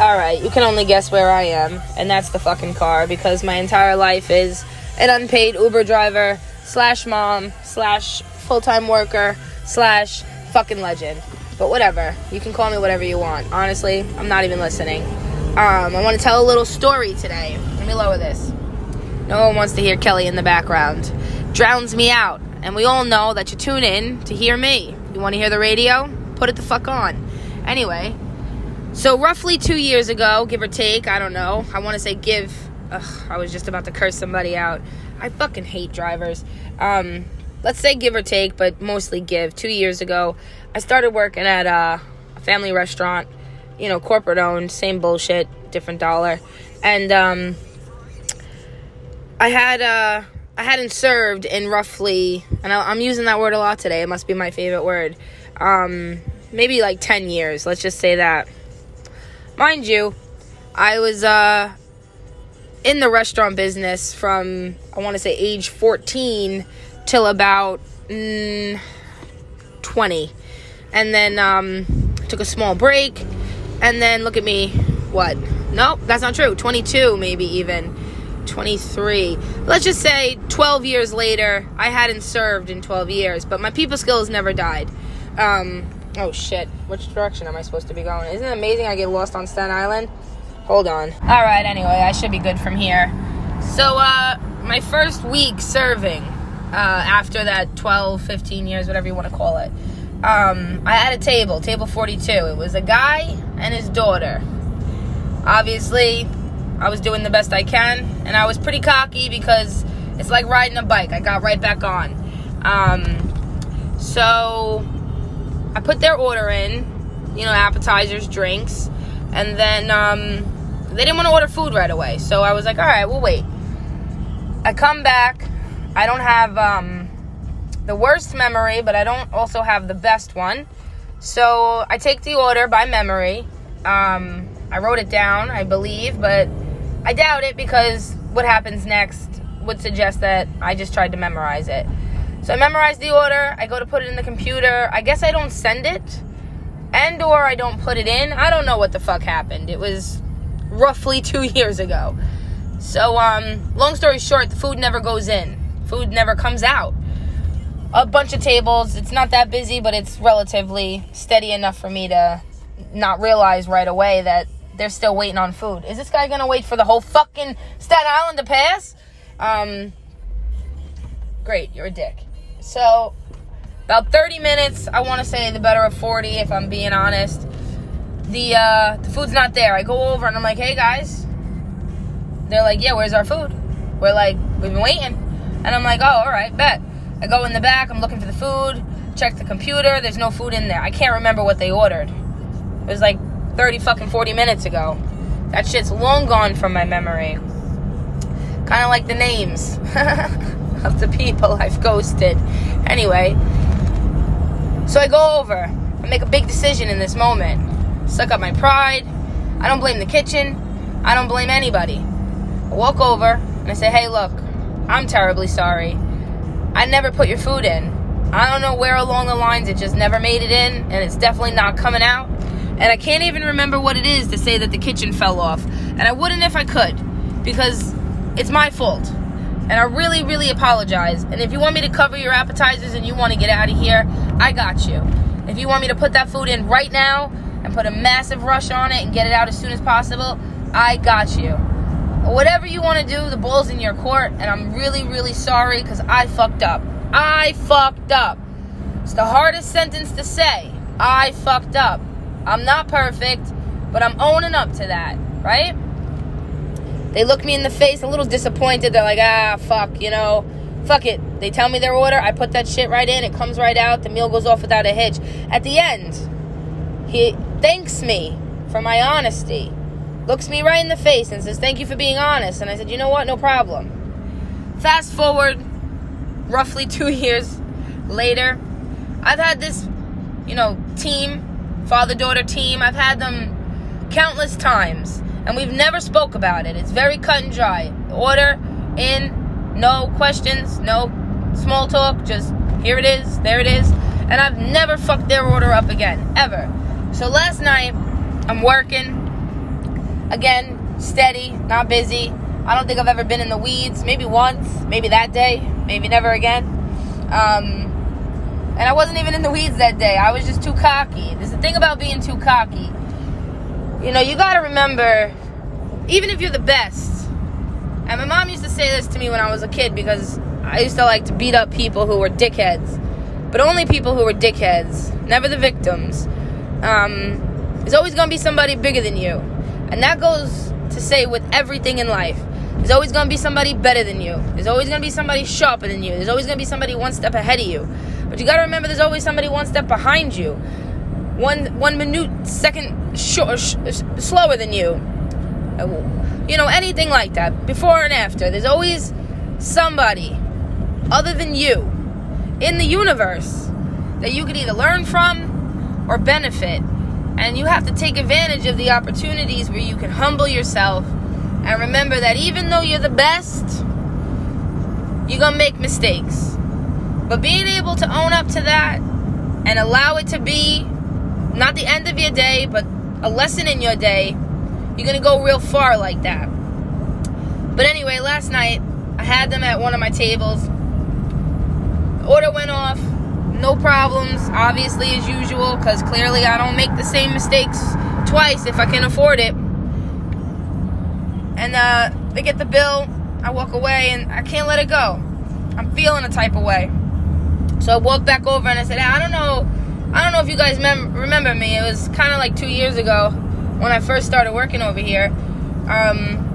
Alright, you can only guess where I am, and that's the fucking car because my entire life is an unpaid Uber driver, slash mom, slash full time worker, slash fucking legend. But whatever, you can call me whatever you want. Honestly, I'm not even listening. Um, I want to tell a little story today. Let me lower this. No one wants to hear Kelly in the background. Drowns me out. And we all know that you tune in to hear me. You want to hear the radio? Put it the fuck on. Anyway, so roughly two years ago, give or take, I don't know. I want to say give. Ugh, I was just about to curse somebody out. I fucking hate drivers. Um, let's say give or take, but mostly give. Two years ago, I started working at a family restaurant, you know, corporate owned, same bullshit, different dollar. And um, I had uh, I hadn't served in roughly, and I, am using that word a lot today. It must be my favorite word. Um, maybe like ten years. Let's just say that. Mind you, I was uh, in the restaurant business from, I want to say, age 14 till about mm, 20. And then um, took a small break. And then look at me. What? Nope, that's not true. 22, maybe even. 23. Let's just say 12 years later, I hadn't served in 12 years, but my people skills never died. Um, Oh shit. Which direction am I supposed to be going? Isn't it amazing I get lost on Staten Island? Hold on. Alright, anyway, I should be good from here. So, uh, my first week serving, uh, after that 12, 15 years, whatever you want to call it, um, I had a table, table 42. It was a guy and his daughter. Obviously, I was doing the best I can, and I was pretty cocky because it's like riding a bike. I got right back on. Um, so I put their order in, you know, appetizers, drinks, and then um, they didn't want to order food right away. So I was like, all right, we'll wait. I come back. I don't have um, the worst memory, but I don't also have the best one. So I take the order by memory. Um, I wrote it down, I believe, but I doubt it because what happens next would suggest that I just tried to memorize it. So I memorize the order, I go to put it in the computer. I guess I don't send it and or I don't put it in. I don't know what the fuck happened. It was roughly 2 years ago. So um long story short, the food never goes in. Food never comes out. A bunch of tables. It's not that busy, but it's relatively steady enough for me to not realize right away that they're still waiting on food. Is this guy gonna wait for the whole fucking Staten Island to pass? Um, great, you're a dick. So, about 30 minutes, I want to say the better of 40 if I'm being honest. The uh, the food's not there. I go over and I'm like, "Hey guys." They're like, "Yeah, where's our food?" We're like, "We've been waiting." And I'm like, "Oh, all right, bet." I go in the back, I'm looking for the food, check the computer, there's no food in there. I can't remember what they ordered. It was like 30 fucking 40 minutes ago. That shit's long gone from my memory. Kind of like the names. of the people I've ghosted. Anyway, so I go over. I make a big decision in this moment. Suck up my pride. I don't blame the kitchen. I don't blame anybody. I walk over and I say, hey, look, I'm terribly sorry. I never put your food in. I don't know where along the lines it just never made it in, and it's definitely not coming out. And I can't even remember what it is to say that the kitchen fell off. And I wouldn't if I could, because it's my fault. And I really, really apologize. And if you want me to cover your appetizers and you want to get out of here, I got you. If you want me to put that food in right now and put a massive rush on it and get it out as soon as possible, I got you. Whatever you want to do, the ball's in your court. And I'm really, really sorry because I fucked up. I fucked up. It's the hardest sentence to say. I fucked up. I'm not perfect, but I'm owning up to that, right? They look me in the face, a little disappointed. They're like, ah, fuck, you know, fuck it. They tell me their order. I put that shit right in. It comes right out. The meal goes off without a hitch. At the end, he thanks me for my honesty, looks me right in the face and says, thank you for being honest. And I said, you know what? No problem. Fast forward roughly two years later, I've had this, you know, team, father daughter team. I've had them countless times and we've never spoke about it. It's very cut and dry. Order in, no questions, no small talk, just here it is, there it is. And I've never fucked their order up again, ever. So last night, I'm working, Again, steady, not busy. I don't think I've ever been in the weeds. Maybe once, maybe that day, maybe never again. Um, and I wasn't even in the weeds that day. I was just too cocky. There's the thing about being too cocky. You know, you got to remember, even if you're the best. And my mom used to say this to me when I was a kid because I used to like to beat up people who were dickheads. But only people who were dickheads, never the victims. Um, there's always going to be somebody bigger than you. And that goes to say with everything in life. There's always going to be somebody better than you. There's always going to be somebody sharper than you. There's always going to be somebody one step ahead of you. But you got to remember there's always somebody one step behind you. One one minute second sh- slower than you. You know, anything like that. Before and after. There's always somebody other than you in the universe that you could either learn from or benefit. And you have to take advantage of the opportunities where you can humble yourself and remember that even though you're the best, you're going to make mistakes. But being able to own up to that and allow it to be not the end of your day, but a lesson in your day, you're to go real far like that. But anyway, last night I had them at one of my tables. Order went off no problems, obviously, as usual, because clearly I don't make the same mistakes twice if I can afford it. And uh, they get the bill, I walk away, and I can't let it go. I'm feeling a type of way. So I walked back over and I said, I don't know, I don't know if you guys mem- remember me. It was kind of like two years ago when I first started working over here. Um,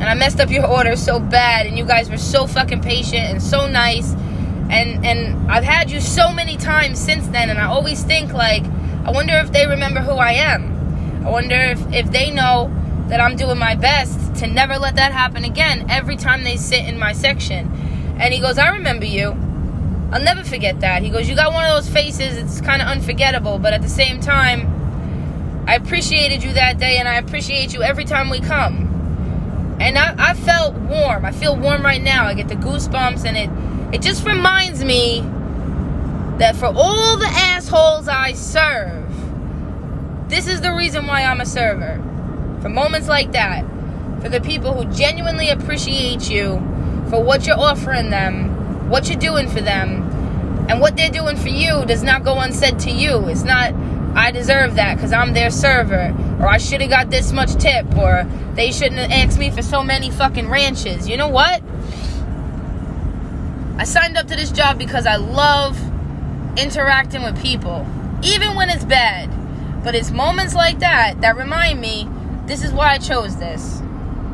and I messed up your order so bad, and you guys were so fucking patient and so nice and and I've had you so many times since then and I always think like I wonder if they remember who I am. I wonder if, if they know that I'm doing my best to never let that happen again every time they sit in my section. And he goes, I remember you. I'll never forget that. He goes, You got one of those faces, it's kind of unforgettable, but at the same time, I appreciated you that day and I appreciate you every time we come. And I, I felt warm. I feel warm right now. I get the goosebumps and it it just reminds me that for all the assholes I serve, this is the reason why I'm a server. For moments like that, for the people who genuinely appreciate you for what you're offering them, what you're doing for them, and what they're doing for you does not go unsaid to you. It's not, I deserve that because I'm their server, or I should have got this much tip, or they shouldn't have asked me for so many fucking ranches. You know what? I signed up to this job because I love interacting with people, even when it's bad. But it's moments like that that remind me this is why I chose this.